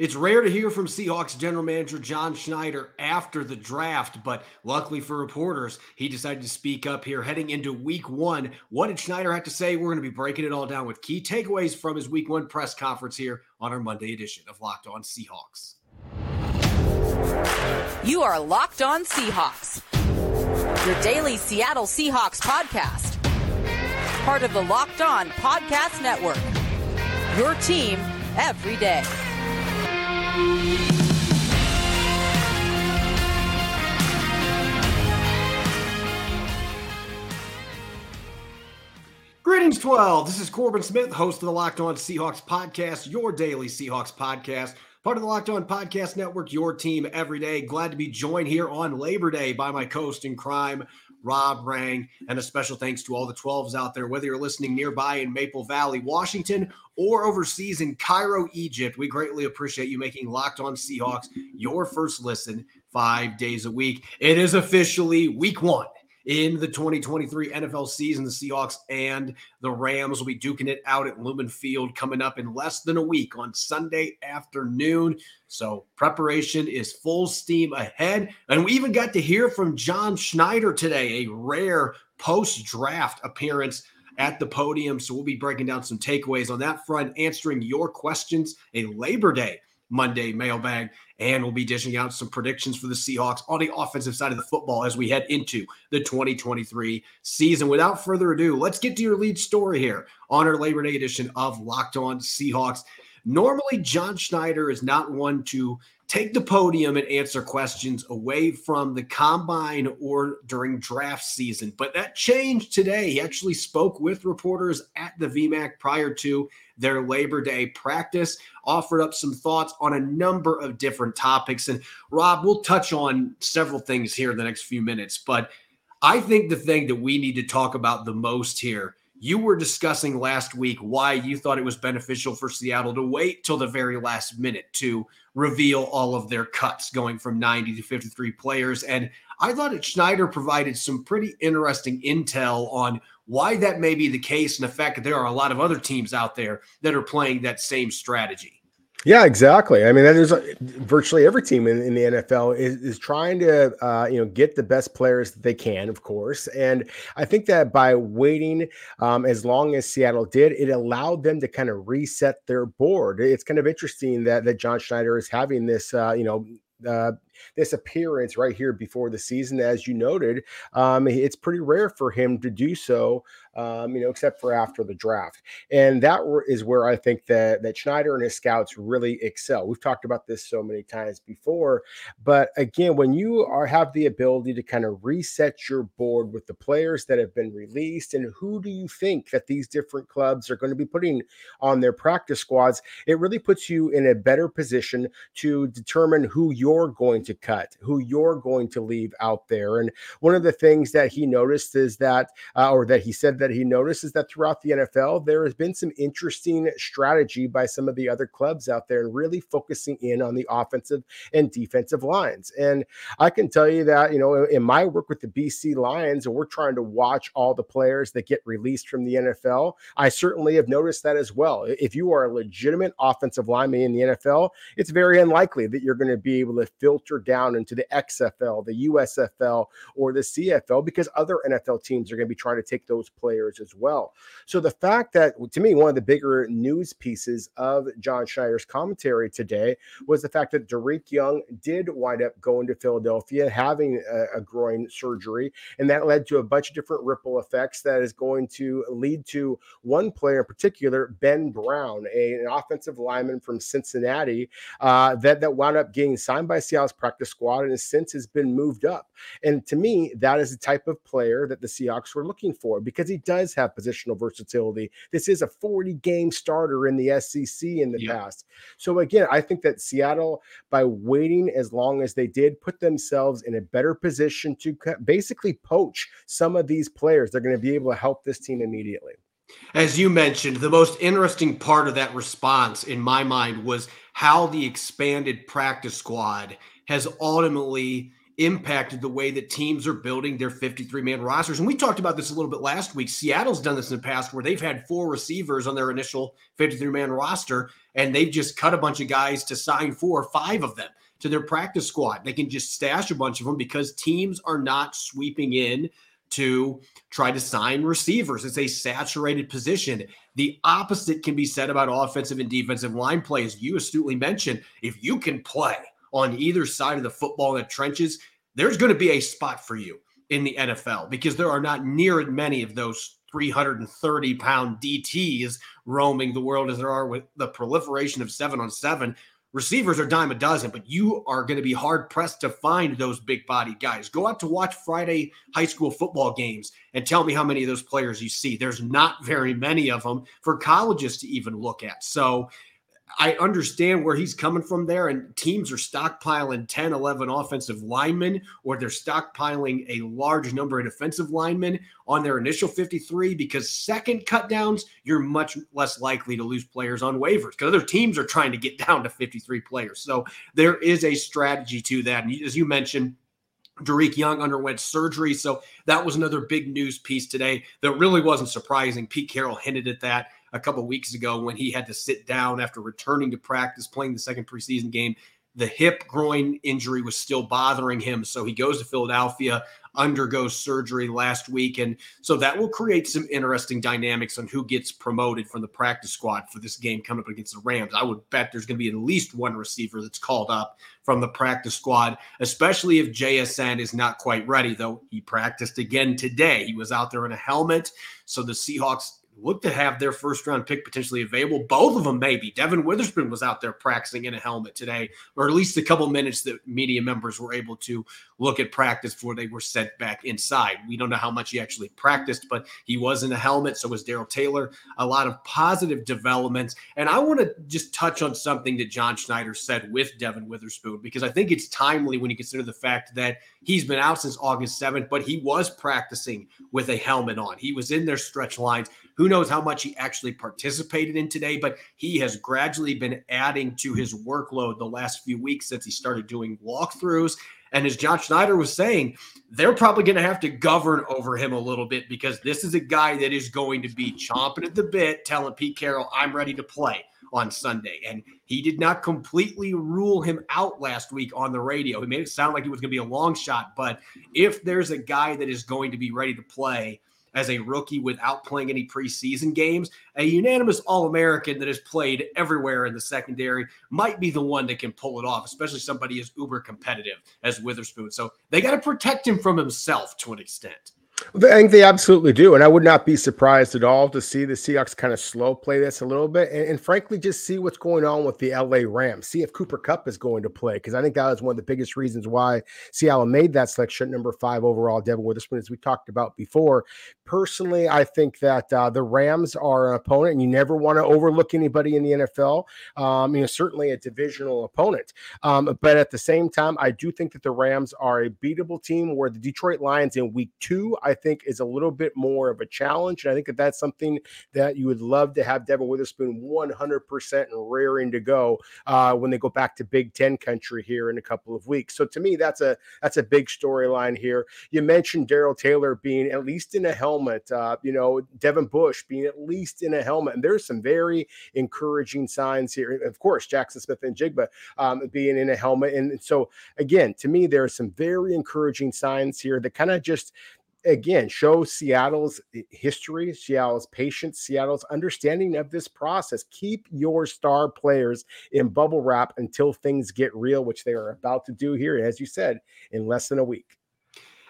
It's rare to hear from Seahawks general manager John Schneider after the draft, but luckily for reporters, he decided to speak up here heading into week one. What did Schneider have to say? We're going to be breaking it all down with key takeaways from his week one press conference here on our Monday edition of Locked On Seahawks. You are Locked On Seahawks, your daily Seattle Seahawks podcast, part of the Locked On Podcast Network. Your team every day. Greetings, 12. This is Corbin Smith, host of the Locked On Seahawks podcast, your daily Seahawks podcast, part of the Locked On Podcast Network, your team every day. Glad to be joined here on Labor Day by my co-host in crime, Rob Rang, and a special thanks to all the 12s out there, whether you're listening nearby in Maple Valley, Washington, or overseas in Cairo, Egypt. We greatly appreciate you making Locked On Seahawks your first listen five days a week. It is officially week one in the 2023 NFL season. The Seahawks and the Rams will be duking it out at Lumen Field coming up in less than a week on Sunday afternoon. So preparation is full steam ahead. And we even got to hear from John Schneider today, a rare post draft appearance at the podium. So we'll be breaking down some takeaways on that front, answering your questions, a Labor Day Monday mailbag, and we'll be dishing out some predictions for the Seahawks on the offensive side of the football as we head into the 2023 season. Without further ado, let's get to your lead story here on our Labor Day edition of Locked On Seahawks. Normally, John Schneider is not one to take the podium and answer questions away from the combine or during draft season. But that changed today. He actually spoke with reporters at the VMAC prior to their Labor Day practice, offered up some thoughts on a number of different topics. And Rob, we'll touch on several things here in the next few minutes. But I think the thing that we need to talk about the most here you were discussing last week why you thought it was beneficial for Seattle to wait till the very last minute to reveal all of their cuts going from 90 to 53 players. And I thought that Schneider provided some pretty interesting intel on why that may be the case and the fact that there are a lot of other teams out there that are playing that same strategy. Yeah, exactly. I mean, that is virtually every team in, in the NFL is, is trying to, uh, you know, get the best players that they can, of course. And I think that by waiting um, as long as Seattle did, it allowed them to kind of reset their board. It's kind of interesting that that John Schneider is having this, uh, you know, uh, this appearance right here before the season. As you noted, um, it's pretty rare for him to do so, um, you know, except for after the draft. And that is where I think that that Schneider and his scouts really excel. We've talked about this so many times before, but again, when you are have the ability to kind of reset your board with the players that have been released and who do you think that these different clubs are going to be putting on their practice squads, it really puts you in a better position to determine who you're going to to cut, who you're going to leave out there. And one of the things that he noticed is that, uh, or that he said that he noticed is that throughout the NFL, there has been some interesting strategy by some of the other clubs out there and really focusing in on the offensive and defensive lines. And I can tell you that, you know, in my work with the BC Lions, and we're trying to watch all the players that get released from the NFL, I certainly have noticed that as well. If you are a legitimate offensive lineman in the NFL, it's very unlikely that you're going to be able to filter down into the XFL, the USFL, or the CFL because other NFL teams are going to be trying to take those players as well. So the fact that, to me, one of the bigger news pieces of John Schneider's commentary today was the fact that Dareke Young did wind up going to Philadelphia, having a, a groin surgery, and that led to a bunch of different ripple effects that is going to lead to one player in particular, Ben Brown, a, an offensive lineman from Cincinnati, uh, that that wound up getting signed by Seattle's practice squad and has since has been moved up. And to me, that is the type of player that the Seahawks were looking for because he does have positional versatility. This is a 40 game starter in the SEC in the yeah. past. So again, I think that Seattle, by waiting as long as they did, put themselves in a better position to basically poach some of these players. They're going to be able to help this team immediately. As you mentioned, the most interesting part of that response in my mind was how the expanded practice squad has ultimately impacted the way that teams are building their 53 man rosters. And we talked about this a little bit last week. Seattle's done this in the past where they've had four receivers on their initial 53 man roster, and they've just cut a bunch of guys to sign four or five of them to their practice squad. They can just stash a bunch of them because teams are not sweeping in to try to sign receivers. It's a saturated position. The opposite can be said about offensive and defensive line plays. You astutely mentioned if you can play on either side of the football in the trenches, there's going to be a spot for you in the NFL because there are not near as many of those 330 pound DTs roaming the world as there are with the proliferation of seven on seven. Receivers are dime a dozen, but you are going to be hard pressed to find those big body guys. Go out to watch Friday high school football games and tell me how many of those players you see. There's not very many of them for colleges to even look at. So I understand where he's coming from there, and teams are stockpiling 10, 11 offensive linemen, or they're stockpiling a large number of defensive linemen on their initial 53 because second cutdowns, you're much less likely to lose players on waivers because other teams are trying to get down to 53 players. So there is a strategy to that. And as you mentioned, Dareke Young underwent surgery. So that was another big news piece today that really wasn't surprising. Pete Carroll hinted at that a couple weeks ago when he had to sit down after returning to practice, playing the second preseason game. The hip groin injury was still bothering him. So he goes to Philadelphia, undergoes surgery last week. And so that will create some interesting dynamics on who gets promoted from the practice squad for this game coming up against the Rams. I would bet there's going to be at least one receiver that's called up from the practice squad, especially if JSN is not quite ready, though he practiced again today. He was out there in a helmet. So the Seahawks look to have their first round pick potentially available. Both of them, maybe. Devon Witherspoon was out there practicing in a helmet today, or at least a couple minutes that media members were able to look at practice before they were sent back inside. We don't know how much he actually practiced, but he was in a helmet. So was Darrell Taylor. A lot of positive developments. And I want to just touch on something that John Schneider said with Devon Witherspoon, because I think it's timely when you consider the fact that he's been out since August 7th, but he was practicing with a helmet on. He was in their stretch lines. Who knows how much he actually participated in today, but he has gradually been adding to his workload the last few weeks since he started doing walkthroughs. And as John Schneider was saying, they're probably going to have to govern over him a little bit because this is a guy that is going to be chomping at the bit, telling Pete Carroll, I'm ready to play on Sunday. And he did not completely rule him out last week on the radio. He made it sound like he was going to be a long shot. But if there's a guy that is going to be ready to play, as a rookie without playing any preseason games. A unanimous All American that has played everywhere in the secondary might be the one that can pull it off, especially somebody as uber competitive as Witherspoon. So they got to protect him from himself to an extent. I think they absolutely do. And I would not be surprised at all to see the Seahawks kind of slow play this a little bit and, and frankly, just see what's going on with the LA Rams. See if Cooper Kupp is going to play because I think that was one of the biggest reasons why Seattle made that selection, number five overall, Devon Witherspoon, as we talked about before. Personally, I think that uh, the Rams are an opponent, and you never want to overlook anybody in the NFL. Um, you know, certainly a divisional opponent. Um, but at the same time, I do think that the Rams are a beatable team where the Detroit Lions in week two, I think is a little bit more of a challenge. And I think that that's something that you would love to have Devon Witherspoon 100% and raring to go uh, when they go back to Big Ten country here in a couple of weeks. So to me, that's a that's a big storyline here. You mentioned Darrell Taylor being at least in a helmet. Uh, you know, Devin Bush being at least in a helmet, and there's some very encouraging signs here. Of course, Jackson Smith-Njigba um, being in a helmet, and so again, to me, there are some very encouraging signs here that kind of just again show Seattle's eh, history, Seattle's patience, Seattle's understanding of this process. Keep your star players in bubble wrap until things get real, which they are about to do here, as you said, in less than a week.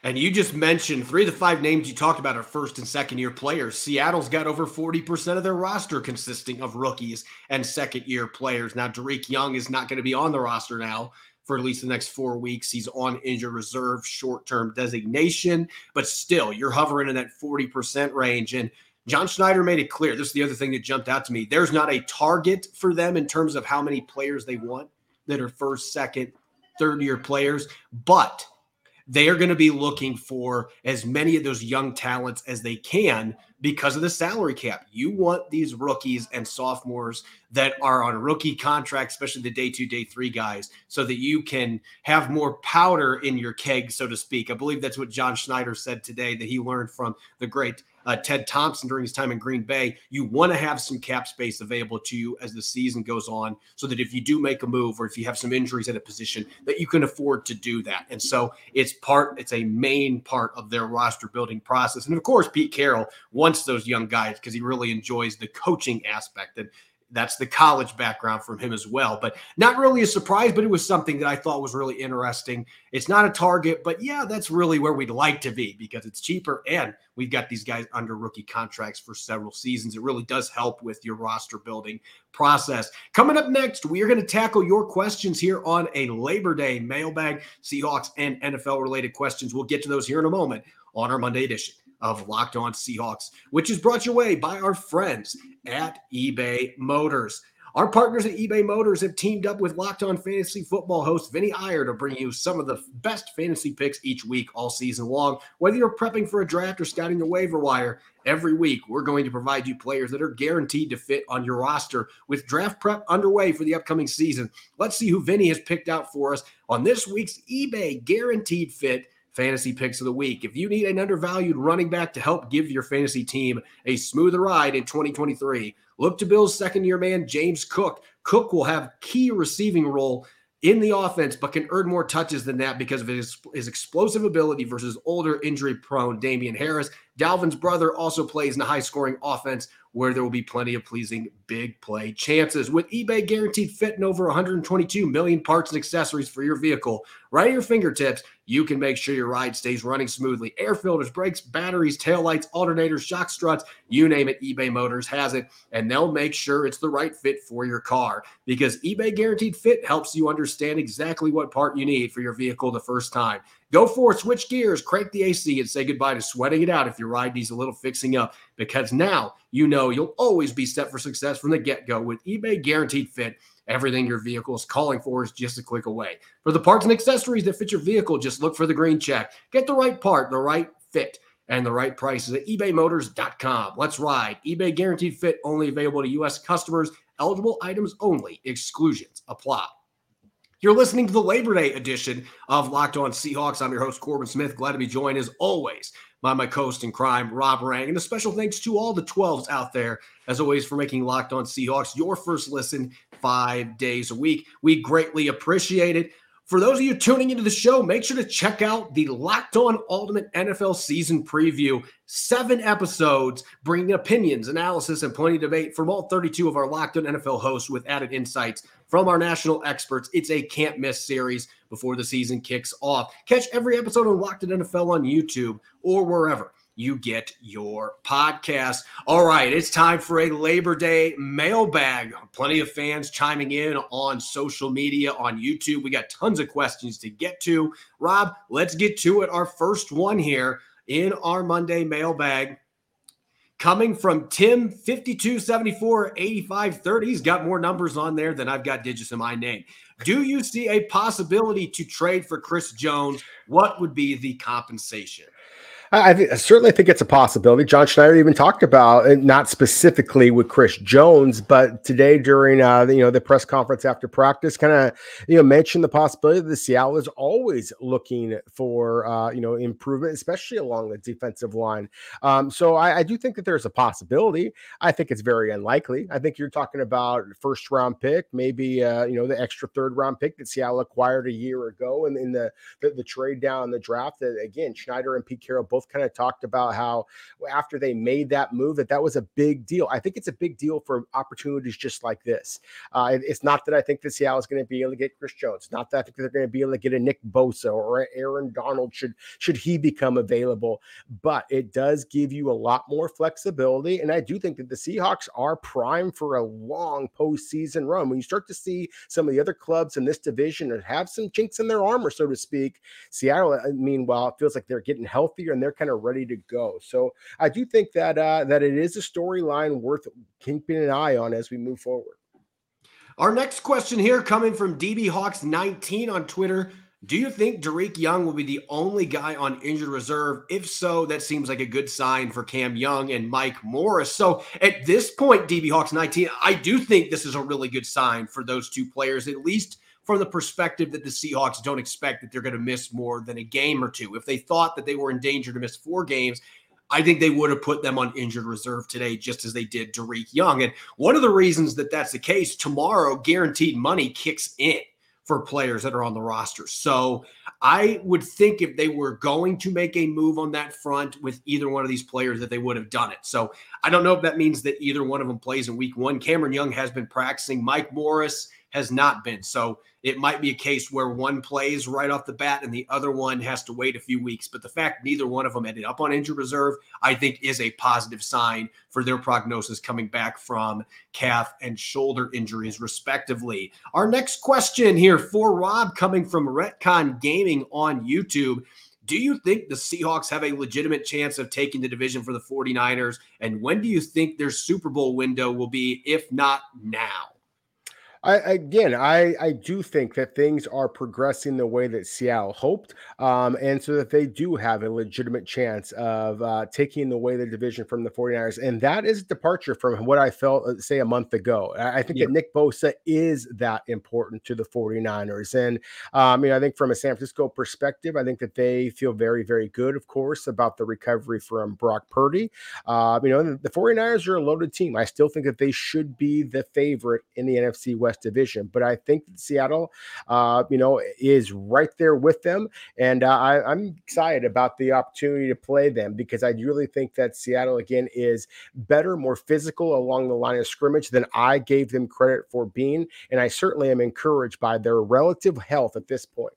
And you just mentioned three of the five names you talked about are first and second year players. Seattle's got over 40% of their roster consisting of rookies and second year players. Now, Dareke Young is not going to be on the roster now for at least the next four weeks. He's on injured reserve, short term designation, but still, you're hovering in that 40% range. And John Schneider made it clear. This is the other thing that jumped out to me. There's not a target for them in terms of how many players they want that are first, second, third year players, but they are going to be looking for as many of those young talents as they can because of the salary cap. You want these rookies and sophomores that are on rookie contracts, especially the day two, day three guys, so that you can have more powder in your keg, so to speak. I believe that's what John Schneider said today that he learned from the great uh, Ted Thompson during his time in Green Bay. You want to have some cap space available to you as the season goes on, so that if you do make a move or if you have some injuries at a position, that you can afford to do that. And so it's part, it's a main part of their roster building process. And of course, Pete Carroll wants those young guys because he really enjoys the coaching aspect. And that's the college background from him as well. But not really a surprise, but it was something that I thought was really interesting. It's not a target, but yeah, that's really where we'd like to be because it's cheaper and we've got these guys under rookie contracts for several seasons. It really does help with your roster building process. Coming up next, we are going to tackle your questions here on a Labor Day mailbag, Seahawks and NFL related questions. We'll get to those here in a moment on our Monday edition of Locked On Seahawks, which is brought your way by our friends at eBay Motors. Our partners at eBay Motors have teamed up with Locked On Fantasy Football host Vinny Iyer to bring you some of the best fantasy picks each week, all season long. Whether you're prepping for a draft or scouting the waiver wire, every week we're going to provide you players that are guaranteed to fit on your roster. With draft prep underway for the upcoming season, let's see who Vinny has picked out for us on this week's eBay Guaranteed Fit fantasy picks of the week. If you need an undervalued running back to help give your fantasy team a smoother ride in 2023, look to Bill's second year man, James Cook. Cook will have key receiving role in the offense, but can earn more touches than that because of his, his explosive ability versus older injury prone Damien Harris. Dalvin's brother also plays in a high scoring offense where there will be plenty of pleasing big play chances. With eBay guaranteed fit in over 122 million parts and accessories for your vehicle, right at your fingertips, you can make sure your ride stays running smoothly. Air filters, brakes, batteries, taillights, alternators, shock struts, you name it, eBay Motors has it, and they'll make sure it's the right fit for your car because eBay guaranteed fit helps you understand exactly what part you need for your vehicle the first time. Go for it, switch gears, crank the AC, and say goodbye to sweating it out if your ride needs a little fixing up. Because now you know you'll always be set for success from the get go with eBay Guaranteed Fit. Everything your vehicle is calling for is just a click away. For the parts and accessories that fit your vehicle, just look for the green check. Get the right part, the right fit, and the right prices at ebaymotors.com. Let's ride. eBay Guaranteed Fit only available to U.S. customers. Eligible items only. Exclusions apply. You're listening to the Labor Day edition of Locked On Seahawks. I'm your host, Corbin Smith. Glad to be joined as always by my co-host in crime, Rob Rang. And a special thanks to all the 12s out there, as always, for making Locked On Seahawks your first listen five days a week. We greatly appreciate it. For those of you tuning into the show, make sure to check out the Locked On Ultimate NFL season preview. Seven episodes bringing opinions, analysis, and plenty of debate from all 32 of our Locked On NFL hosts with added insights from our national experts. It's a can't miss series before the season kicks off. Catch every episode of Locked On NFL on YouTube or wherever you get your podcast. All right, it's time for a Labor Day mailbag. Plenty of fans chiming in on social media, on YouTube. We got tons of questions to get to. Rob, let's get to it. Our first one here in our Monday mailbag coming from Tim 5274 8530. He's got more numbers on there than I've got digits in my name. Do you see a possibility to trade for Chris Jones? What would be the compensation? I, I, certainly think it's a possibility. John Schneider even talked about it, not specifically with Chris Jones, but today during uh, you know the press conference after practice, kind of you know mentioned the possibility that the Seattle is always looking for uh, you know improvement, especially along the defensive line. Um, so I, I do think that there's a possibility. I think it's very unlikely. I think you're talking about first round pick, maybe uh, you know the extra third round pick that Seattle acquired a year ago, and in the, the the trade down the draft. That again, Schneider and Pete Carroll both both kind of talked about how after they made that move, that that was a big deal. I think it's a big deal for opportunities just like this. Uh, it's not that I think that Seattle is going to be able to get Chris Jones. Not that I think they're going to be able to get a Nick Bosa or Aaron Donald should should he become available. But it does give you a lot more flexibility, and I do think that the Seahawks are prime for a long postseason run. When you start to see some of the other clubs in this division that have some chinks in their armor, so to speak, Seattle, meanwhile, it feels like they're getting healthier and they're they're kind of ready to go. So I do think that uh, that it is a storyline worth keeping an eye on as we move forward. Our next question here coming from DB Hawks 19 on Twitter. Do you think Dareke Young will be the only guy on injured reserve? If so, that seems like a good sign for Cam Young and Mike Morris. So at this point, DB Hawks 19, I do think this is a really good sign for those two players, at least from the perspective that the Seahawks don't expect that they're going to miss more than a game or two. If they thought that they were in danger to miss four games, I think they would have put them on injured reserve today, just as they did Dareke Young. And one of the reasons that that's the case, tomorrow guaranteed money kicks in for players that are on the roster. So I would think if they were going to make a move on that front with either one of these players, that they would have done it. So I don't know if that means that either one of them plays in week one. Cameron Young has been practicing. Mike Morris has not been. So it might be a case where one plays right off the bat and the other one has to wait a few weeks. But the fact neither one of them ended up on injured reserve, I think, is a positive sign for their prognosis coming back from calf and shoulder injuries, respectively. Our next question here for Rob coming from Retcon Gaming on YouTube. Do you think the Seahawks have a legitimate chance of taking the division for the 49ers? And when do you think their Super Bowl window will be, if not now? I, again, I, I do think that things are progressing the way that Seattle hoped, um, and so that they do have a legitimate chance of uh, taking away the division from the 49ers. And that is a departure from what I felt, uh, say, a month ago. I, think that Nick Bosa is that important to the 49ers. And, um, you know, I think from a San Francisco perspective, I think that they feel very, very good, of course, about the recovery from Brock Purdy. Uh, you know, the 49ers are a loaded team. I still think that they should be the favorite in the NFC West West Division. But I think Seattle, uh, you know, is right there with them, and uh, I, I'm excited about the opportunity to play them because I really think that Seattle again is better, more physical along the line of scrimmage than I gave them credit for being, and I certainly am encouraged by their relative health at this point.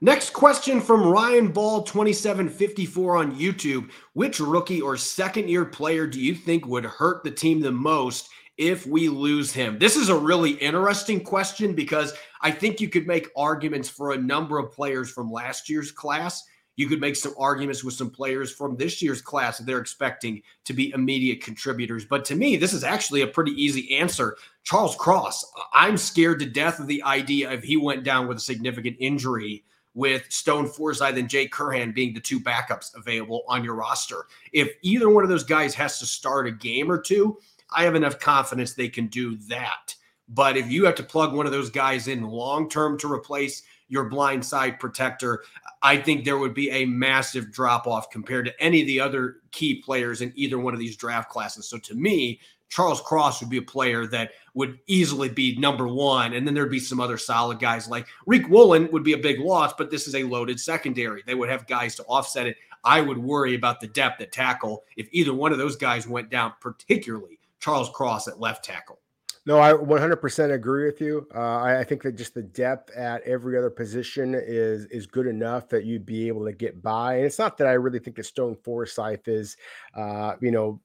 Next question from Ryan Ball 2754 on YouTube. Which rookie or second year player do you think would hurt the team the most if we lose him? This is a really interesting question because I think you could make arguments for a number of players from last year's class. You could make some arguments with some players from this year's class that they're expecting to be immediate contributors. But to me, this is actually a pretty easy answer. Charles Cross, I'm scared to death of the idea if he went down with a significant injury with Stone Forsythe and Jake Curhan being the two backups available on your roster. If either one of those guys has to start a game or two, I have enough confidence they can do that. But if you have to plug one of those guys in long term to replace your blind side protector, I think there would be a massive drop off compared to any of the other key players in either one of these draft classes. So to me, Charles Cross would be a player that would easily be number one. And then there'd be some other solid guys like Riq Woolen would be a big loss, but this is a loaded secondary. They would have guys to offset it. I would worry about the depth at tackle if either one of those guys went down, particularly Charles Cross at left tackle. No, I 100% agree with you. Uh, I, I, think that just the depth at every other position is is good enough that you'd be able to get by. And it's not that I really think that Stone Forsythe is, uh, you know,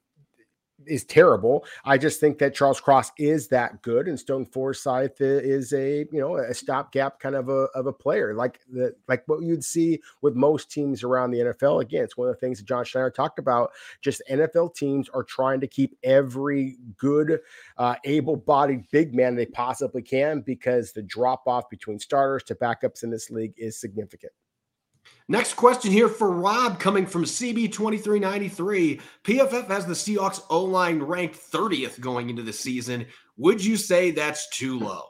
is terrible. I just think that Charles Cross is that good, and Stone Forsythe is a you know a stopgap kind of a of a player, like the like what you'd see with most teams around the NFL. Again, it's one of the things that John Schneider talked about. Just NFL teams are trying to keep every good, uh, able-bodied big man they possibly can because the drop off between starters to backups in this league is significant. Next question here for Rob coming from CB2393. PFF has the Seahawks O line ranked 30th going into the season. Would you say that's too low?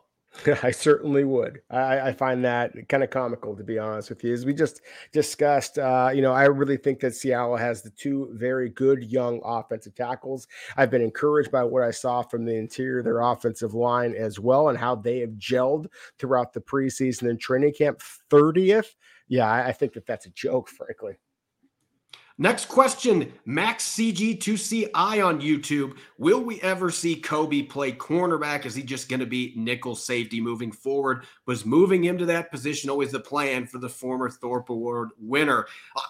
I certainly would. I, I, find that kind of comical, to be honest with you. As we just discussed, uh, you know, I really think that Seattle has the two very good young offensive tackles. I've been encouraged by what I saw from the interior of their offensive line as well, and how they have gelled throughout the preseason and training camp. 30th yeah, I, think that that's a joke, frankly. Next question, Max CG2CI on YouTube. Will we ever see Coby play cornerback? Is he just going to be nickel safety moving forward? Was moving him to that position always the plan for the former Thorpe Award winner?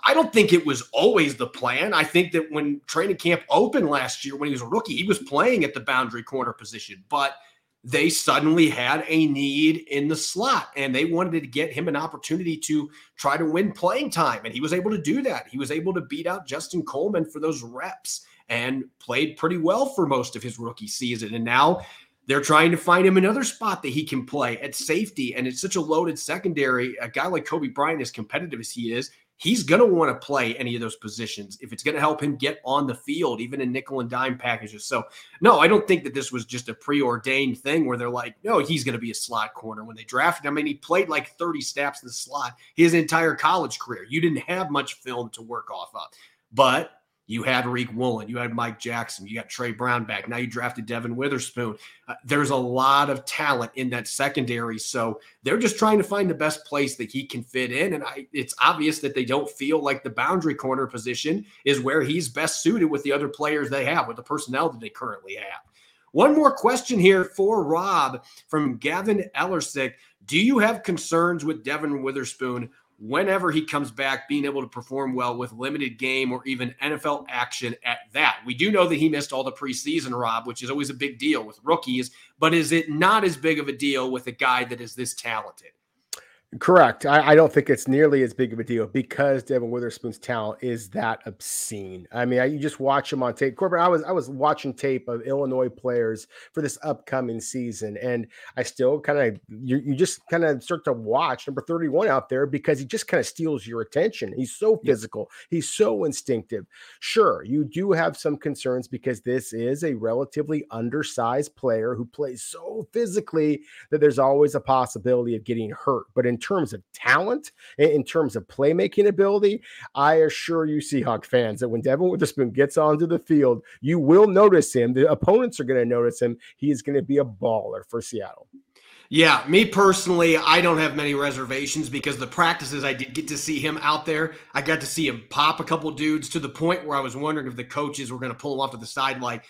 I don't think it was always the plan. I think that when training camp opened last year, when he was a rookie, he was playing at the boundary corner position, but – they suddenly had a need in the slot and they wanted to get him an opportunity to try to win playing time. And he was able to do that. He was able to beat out Justin Coleman for those reps and played pretty well for most of his rookie season. And now They're trying to find him another spot that he can play at safety. And it's such a loaded secondary. A guy like Coby Bryant, as competitive as he is, he's going to want to play any of those positions if it's going to help him get on the field, even in nickel and dime packages. So, no, I don't think that this was just a preordained thing where they're like, no, he's going to be a slot corner when they drafted him. I mean, he played like 30 snaps in the slot his entire college career. You didn't have much film to work off of. But you had Riq Woolen, you had Mike Jackson, you got Tre Brown back. Now you drafted Devon Witherspoon. Uh, there's a lot of talent in that secondary, so they're just trying to find the best place that he can fit in. And I, it's obvious that they don't feel like the boundary corner position is where he's best suited with the other players they have, with the personnel that they currently have. One more question here for Rob from Gavin Ellersick. Do you have concerns with Devon Witherspoon whenever he comes back, being able to perform well with limited game or even NFL action at that. We do know that he missed all the preseason, Rob, which is always a big deal with rookies, but is it not as big of a deal with a guy that is this talented? Correct. I, I, don't think it's nearly as big of a deal because Devon Witherspoon's talent is that obscene. I mean, I, you just watch him on tape. Corbin, I was I was watching tape of Illinois players for this upcoming season, and I still kind of you, you just kind of start to watch number thirty one out there because he just kind of steals your attention. He's so physical. He's so instinctive. Sure, you do have some concerns because this is a relatively undersized player who plays so physically that there's always a possibility of getting hurt. But in terms of talent, in terms of playmaking ability, I assure you, Seahawk fans, that when Devon Witherspoon gets onto the field, you will notice him. The opponents are going to notice him. He is going to be a baller for Seattle. Yeah, me personally, I don't have many reservations because the practices I did get to see him out there, I got to see him pop a couple dudes to the point where I was wondering if the coaches were going to pull him off to the side like,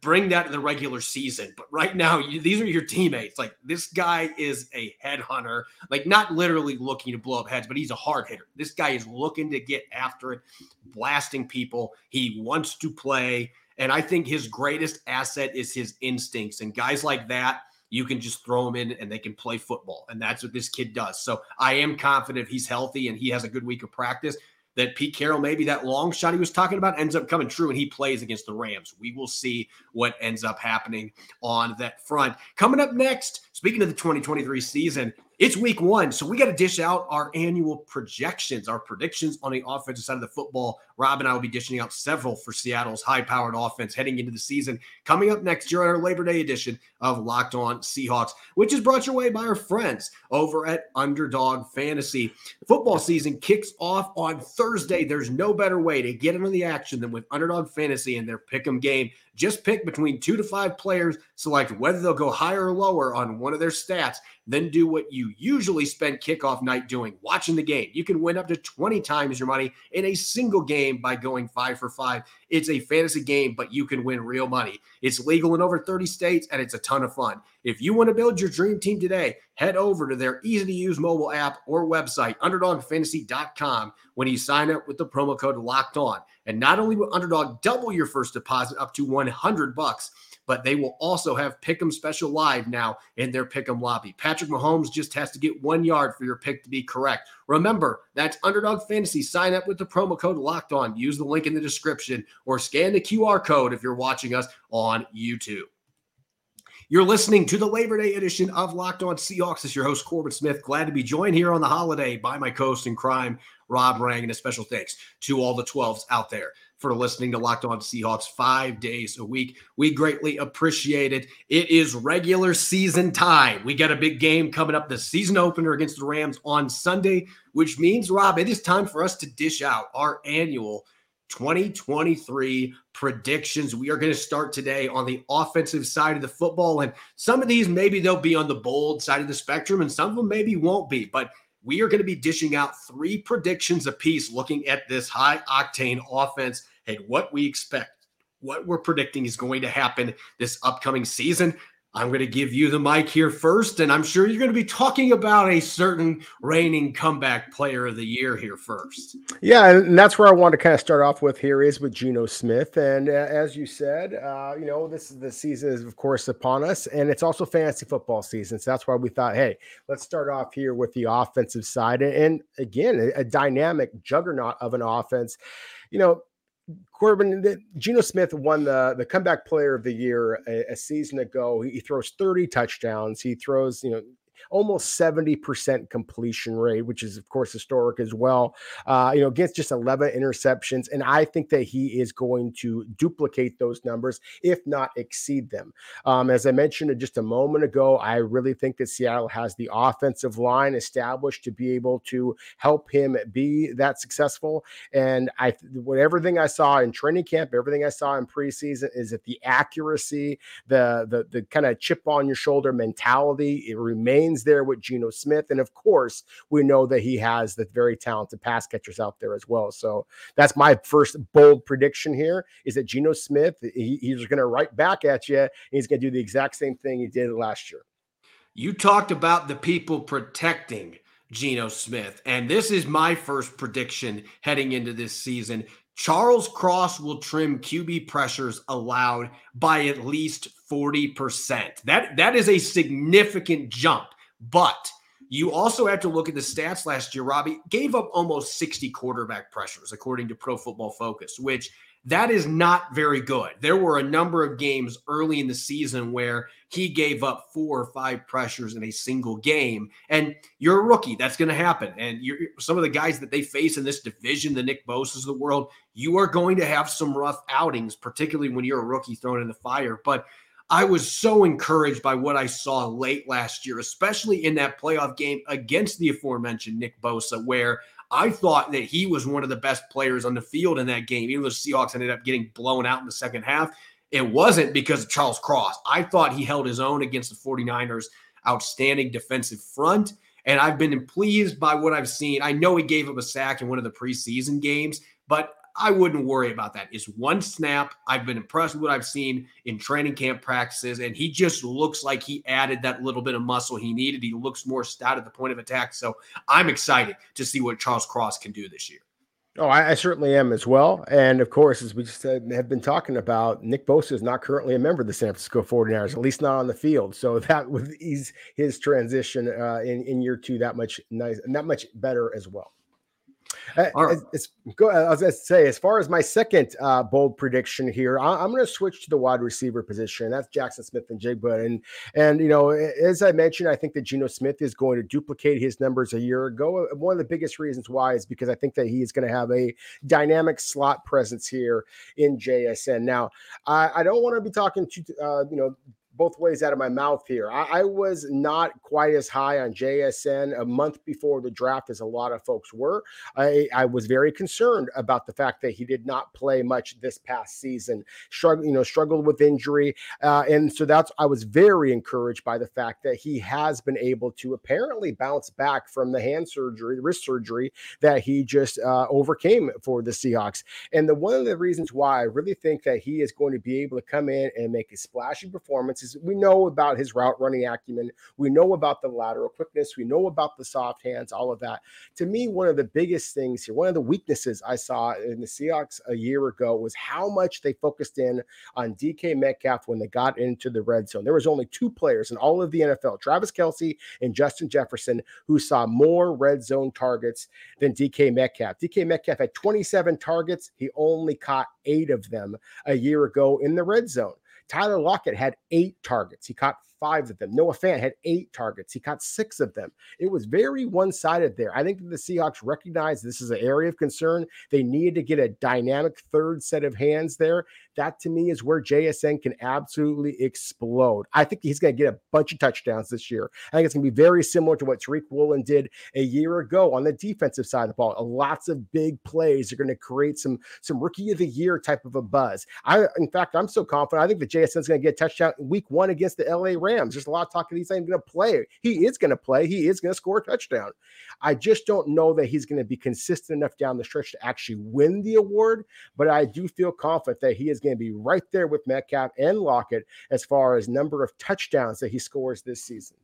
bring that in the regular season. But right now, you, these are your teammates. Like this guy is a headhunter, like not literally looking to blow up heads, but he's a hard hitter. This guy is looking to get after it, blasting people. He wants to play. And I think his greatest asset is his instincts. And guys like that, you can just throw them in and they can play football. And that's what this kid does. So I am confident he's healthy and he has a good week of practice that Pete Carroll, maybe that long shot he was talking about, ends up coming true and he plays against the Rams. We will see what ends up happening on that front. Coming up next, speaking of the 2023 season, it's week one, so we got to dish out our annual projections, our predictions on the offensive side of the football. Rob and I will be dishing out several for Seattle's high powered offense heading into the season. Coming up next year, on our Labor Day edition of Locked On Seahawks, which is brought your way by our friends over at Underdog Fantasy. football season kicks off on Thursday. There's no better way to get into the action than with Underdog Fantasy and their pick 'em game. Just pick between two to five players, select whether they'll go higher or lower on one of their stats, then do what you usually spend kickoff night doing, watching the game. You can win up to 20 times your money in a single game by going five for five. It's a fantasy game, but you can win real money. It's legal in over 30 states and it's a ton of fun. If you want to build your dream team today, head over to their easy to use mobile app or website, underdogfantasy.com, when you sign up with the promo code locked on. And not only will Underdog double your first deposit up to 100 bucks, but they will also have Pick'em Special Live now in their Pick'em lobby. Patrick Mahomes just has to get one yard for your pick to be correct. Remember, that's Underdog Fantasy. Sign up with the promo code Locked On. Use the link in the description or scan the QR code if you're watching us on YouTube. You're listening to the Labor Day edition of Locked On Seahawks. It's your host, Corbin Smith. Glad to be joined here on the holiday by my co host in crime, Rob Rang. And a special thanks to all the 12s out there for listening to Locked On Seahawks five days a week. We greatly appreciate it. It is regular season time. We got a big game coming up, the season opener against the Rams on Sunday, which means, Rob, it is time for us to dish out our annual 2023 predictions. We are going to start today on the offensive side of the football. And some of these, maybe they'll be on the bold side of the spectrum, and some of them maybe won't be. But we are going to be dishing out three predictions apiece looking at this high octane offense and what we expect, what we're predicting is going to happen this upcoming season. I'm going to give you the mic here first, and I'm sure you're going to be talking about a certain reigning comeback player of the year here first. Yeah, and that's where I want to kind of start off with here is with Geno Smith, and uh, as you said, uh, you know this the season is of course upon us, and it's also fantasy football season, so that's why we thought, hey, let's start off here with the offensive side, and, and again, a, a dynamic juggernaut of an offense. You know, Corbin, Geno Smith won the the comeback player of the year a, a season ago. He, he, throws 30 touchdowns. He throws, you know, almost 70% completion rate, which is, of course, historic as well. Uh, you know, gets just 11 interceptions. And I think that he is going to duplicate those numbers, if not exceed them. Um, as I mentioned just a moment ago, I really think that Seattle has the offensive line established to be able to help him be that successful. And I, what everything I saw in training camp, everything I saw in preseason is that the accuracy, the the the kind of chip on your shoulder mentality, it remains there with Geno Smith. And of course, we know that he has the very talented pass catchers out there as well. So that's my first bold prediction here is that Geno Smith, he, he's going to write back at you. He's going to do the exact same thing he did last year. You talked about the people protecting Geno Smith. And this is my first prediction heading into this season. Charles Cross will trim QB pressures allowed by at least 40%. That that is a significant jump. But you also have to look at the stats last year. Robbie gave up almost 60 quarterback pressures, according to Pro Football Focus, which that is not very good. There were a number of games early in the season where he gave up four or five pressures in a single game. And you're a rookie. That's going to happen. And you're, some of the guys that they face in this division, the Nick Bosa's of the world, you are going to have some rough outings, particularly when you're a rookie thrown in the fire. But I was so encouraged by what I saw late last year, especially in that playoff game against the aforementioned Nick Bosa, where I thought that he was one of the best players on the field in that game. Even though the Seahawks ended up getting blown out in the second half, it wasn't because of Charles Cross. I thought he held his own against the 49ers' outstanding defensive front. And I've been pleased by what I've seen. I know he gave up a sack in one of the preseason games, but I wouldn't worry about that. It's one snap. I've been impressed with what I've seen in training camp practices, and he just looks like he added that little bit of muscle he needed. He looks more stout at the point of attack. So I'm excited to see what Charles Cross can do this year. Oh, I, I, certainly am as well. And of course, as we just have been talking about, Nick Bosa is not currently a member of the San Francisco 49ers, at least not on the field. So that would ease his transition uh, in, in year two that much nice, that much better as well. Uh, right. It's, go, I was going to say, as far as my second uh, bold prediction here, I, am going to switch to the wide receiver position. That's Jackson Smith-Njigba, and and you know, as I mentioned, I think that Geno Smith is going to duplicate his numbers a year ago. Uh, one of the biggest reasons why is because I think that he is going to have a dynamic slot presence here in JSN. Now, I, I don't want to be talking to uh, you know both ways out of my mouth here. I, I, was not quite as high on JSN a month before the draft as a lot of folks were. I, I was very concerned about the fact that he did not play much this past season. Struggled, you know, struggled with injury, uh, and so that's I was very encouraged by the fact that he has been able to apparently bounce back from the hand surgery, wrist surgery that he just uh, overcame for the Seahawks. And the one of the reasons why I really think that he is going to be able to come in and make a splashy performance we know about his route running acumen. We know about the lateral quickness. We know about the soft hands, all of that. To me, one of the biggest things here, one of the weaknesses I saw in the Seahawks a year ago was how much they focused in on DK Metcalf when they got into the red zone. There was only two players in all of the NFL, Travis Kelce and Justin Jefferson, who saw more red zone targets than DK Metcalf. DK Metcalf had 27 targets. He only caught eight of them a year ago in the red zone. Tyler Lockett had eight targets. He caught five of them. Noah Fant had eight targets. He caught six of them. It was very one sided there. I think that the Seahawks recognized this is an area of concern. They needed to get a dynamic third set of hands there. That to me is where JSN can absolutely explode. I think he's going to get a bunch of touchdowns this year. I think it's going to be very similar to what Tariq Woolen did a year ago on the defensive side of the ball. Lots of big plays are going to create some some rookie of the year type of a buzz. I, in fact, I'm so confident. I think the JSN is going to get a touchdown week one against the LA Rams. Rams. There's a lot of talk that he's not even going to play. He is going to play. He is going to score a touchdown. I just don't know that he's going to be consistent enough down the stretch to actually win the award, but I do feel confident that he is going to be right there with Metcalf and Lockett as far as number of touchdowns that he scores this season.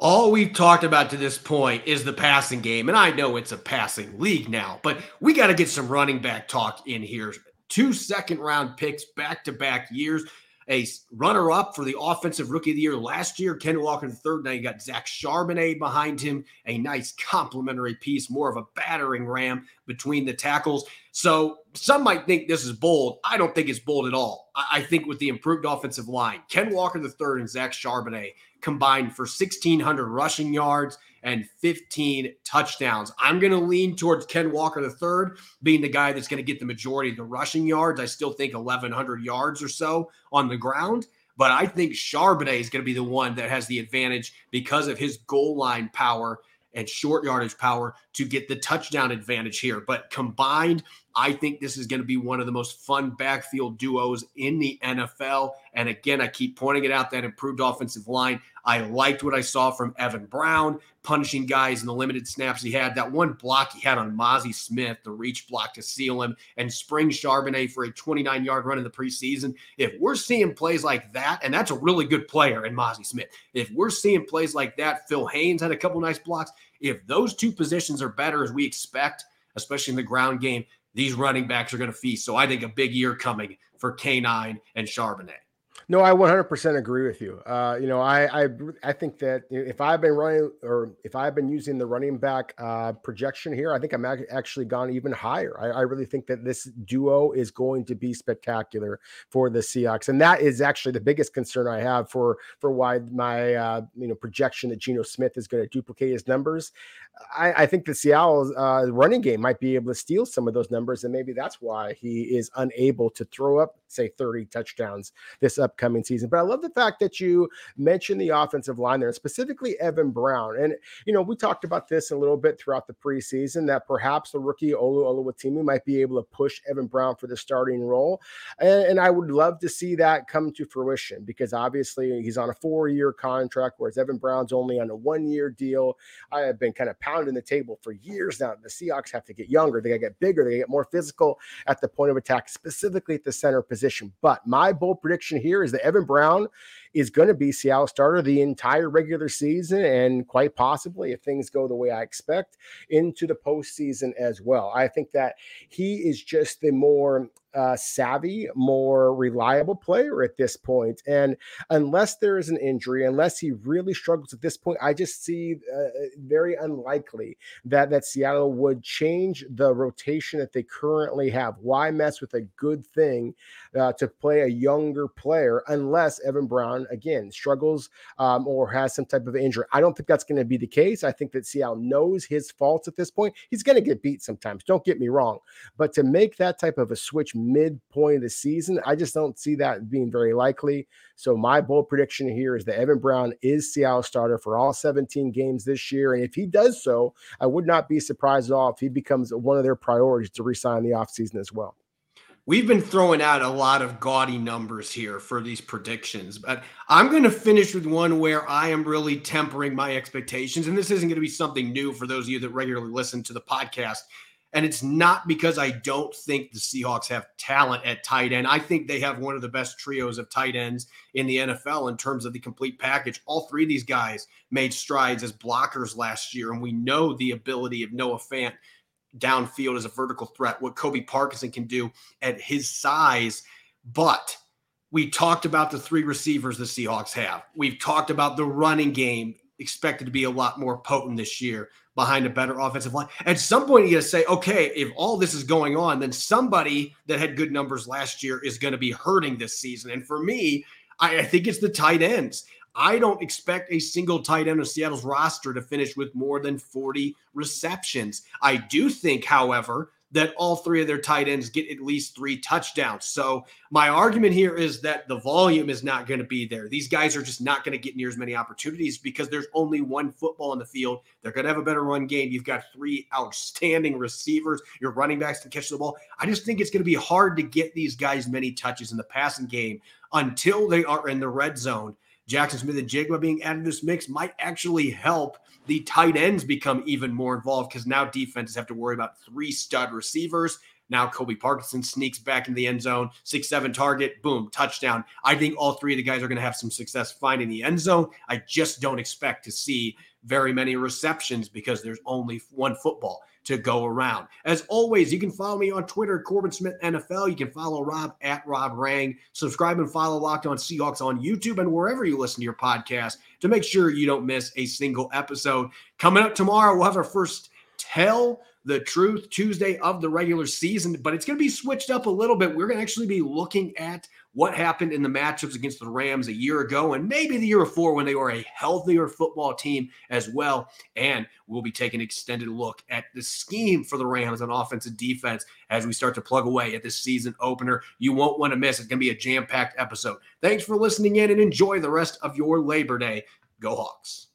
All we've talked about to this point is the passing game. And I know it's a passing league now, but we got to get some running back talk in here. Two second round picks back to back years a runner up for the offensive rookie of the year last year. Ken Walker the third. Now you got Zach Charbonnet behind him, a nice complementary piece, more of a battering ram between the tackles. So some might think this is bold. I don't think it's bold at all. I, I think with the improved offensive line, Ken Walker III and Zach Charbonnet combined for 1,600 rushing yards and 15 touchdowns. I'm going to lean towards Ken Walker III being the guy that's going to get the majority of the rushing yards. I still think 1,100 yards or so on the ground. But I think Charbonnet is going to be the one that has the advantage because of his goal line power and short yardage power to get the touchdown advantage here. But combined, I think this is going to be one of the most fun backfield duos in the NFL. And again, I keep pointing it out that improved offensive line. I liked what I saw from Evan Brown, punishing guys in the limited snaps he had. That one block he had on Mazi Smith, the reach block to seal him, and Spring Charbonnet for a 29 yard run in the preseason. If we're seeing plays like that, and that's a really good player in Mazi Smith, if we're seeing plays like that, Phil Haynes had a couple nice blocks. If those two positions are better as we expect, especially in the ground game, these running backs are going to feast. So I think a big year coming for K9 and Charbonnet. No, I 100% agree with you. Uh, you know, I, I I think that if I've been running or if I've been using the running back uh, projection here, I think I'm actually gone even higher. I, I, really think that this duo is going to be spectacular for the Seahawks, and that is actually the biggest concern I have for for why my uh, you know projection that Geno Smith is going to duplicate his numbers. I, I think the Seattle uh, running game might be able to steal some of those numbers, and maybe that's why he is unable to throw up, say, 30 touchdowns this upcoming season. But I love the fact that you mentioned the offensive line there, specifically Evan Brown. And you know, we talked about this a little bit throughout the preseason that perhaps the rookie Olu Oluwatimi might be able to push Evan Brown for the starting role, and, and I would love to see that come to fruition because obviously he's on a four-year contract, whereas Evan Brown's only on a one-year deal. I have been kind of pounding the table for years now. The Seahawks have to get younger, they got to get bigger, they get more physical at the point of attack, specifically at the center position. But my bold prediction here is that Evan Brown is going to be Seattle starter the entire regular season and quite possibly, if things go the way I expect, into the postseason as well. I think that he is just the more uh, savvy, more reliable player at this point. And unless there is an injury, unless he really struggles at this point, I just see uh, very unlikely that that Seattle would change the rotation that they currently have. Why mess with a good thing uh, to play a younger player unless Evan Brown again struggles um, or has some type of injury? I don't think that's going to be the case. I think that Seattle knows his faults at this point. He's going to get beat sometimes. Don't get me wrong, but to make that type of a switch midpoint of the season. I just don't see that being very likely. So my bold prediction here is that Evan Brown is Seattle starter for all 17 games this year. And if he does so, I would not be surprised at all if he becomes one of their priorities to resign the offseason as well. We've been throwing out a lot of gaudy numbers here for these predictions, but I'm going to finish with one where I am really tempering my expectations. And this isn't going to be something new for those of you that regularly listen to the podcast. And it's not because I don't think the Seahawks have talent at tight end. I think they have one of the best trios of tight ends in the NFL in terms of the complete package. All three of these guys made strides as blockers last year, and we know the ability of Noah Fant downfield as a vertical threat, what Colby Parkinson can do at his size. But we talked about the three receivers the Seahawks have. We've talked about the running game expected to be a lot more potent this year behind a better offensive line. At some point, you got to say, okay, if all this is going on, then somebody that had good numbers last year is going to be hurting this season. And for me, I, I think it's the tight ends. I don't expect a single tight end of Seattle's roster to finish with more than 40 receptions. I do think, however, that all three of their tight ends get at least three touchdowns. So my argument here is that the volume is not going to be there. These guys are just not going to get near as many opportunities because there's only one football on the field. They're going to have a better run game. You've got three outstanding receivers. Your running backs can catch the ball. I just think it's going to be hard to get these guys many touches in the passing game until they are in the red zone. Jaxon Smith-Njigba being added to this mix might actually help the tight ends become even more involved because now defenses have to worry about three stud receivers. Now Colby Parkinson sneaks back in the end zone, six seven target, boom, touchdown. I think all three of the guys are going to have some success finding the end zone. I just don't expect to see very many receptions because there's only one football to go around. As always, you can follow me on Twitter, Corbin Smith NFL. You can follow Rob at Rob Rang. Subscribe and follow Locked On Seahawks on YouTube and wherever you listen to your podcast to make sure you don't miss a single episode. Coming up tomorrow, we'll have our first tell the Truth Tuesday of the regular season, but it's going to be switched up a little bit. We're going to actually be looking at what happened in the matchups against the Rams a year ago and maybe the year before when they were a healthier football team as well. And we'll be taking an extended look at the scheme for the Rams on offense and defense as we start to plug away at this season opener. You won't want to miss. It's going to be a jam packed episode. Thanks for listening in and enjoy the rest of your Labor Day. Go Hawks.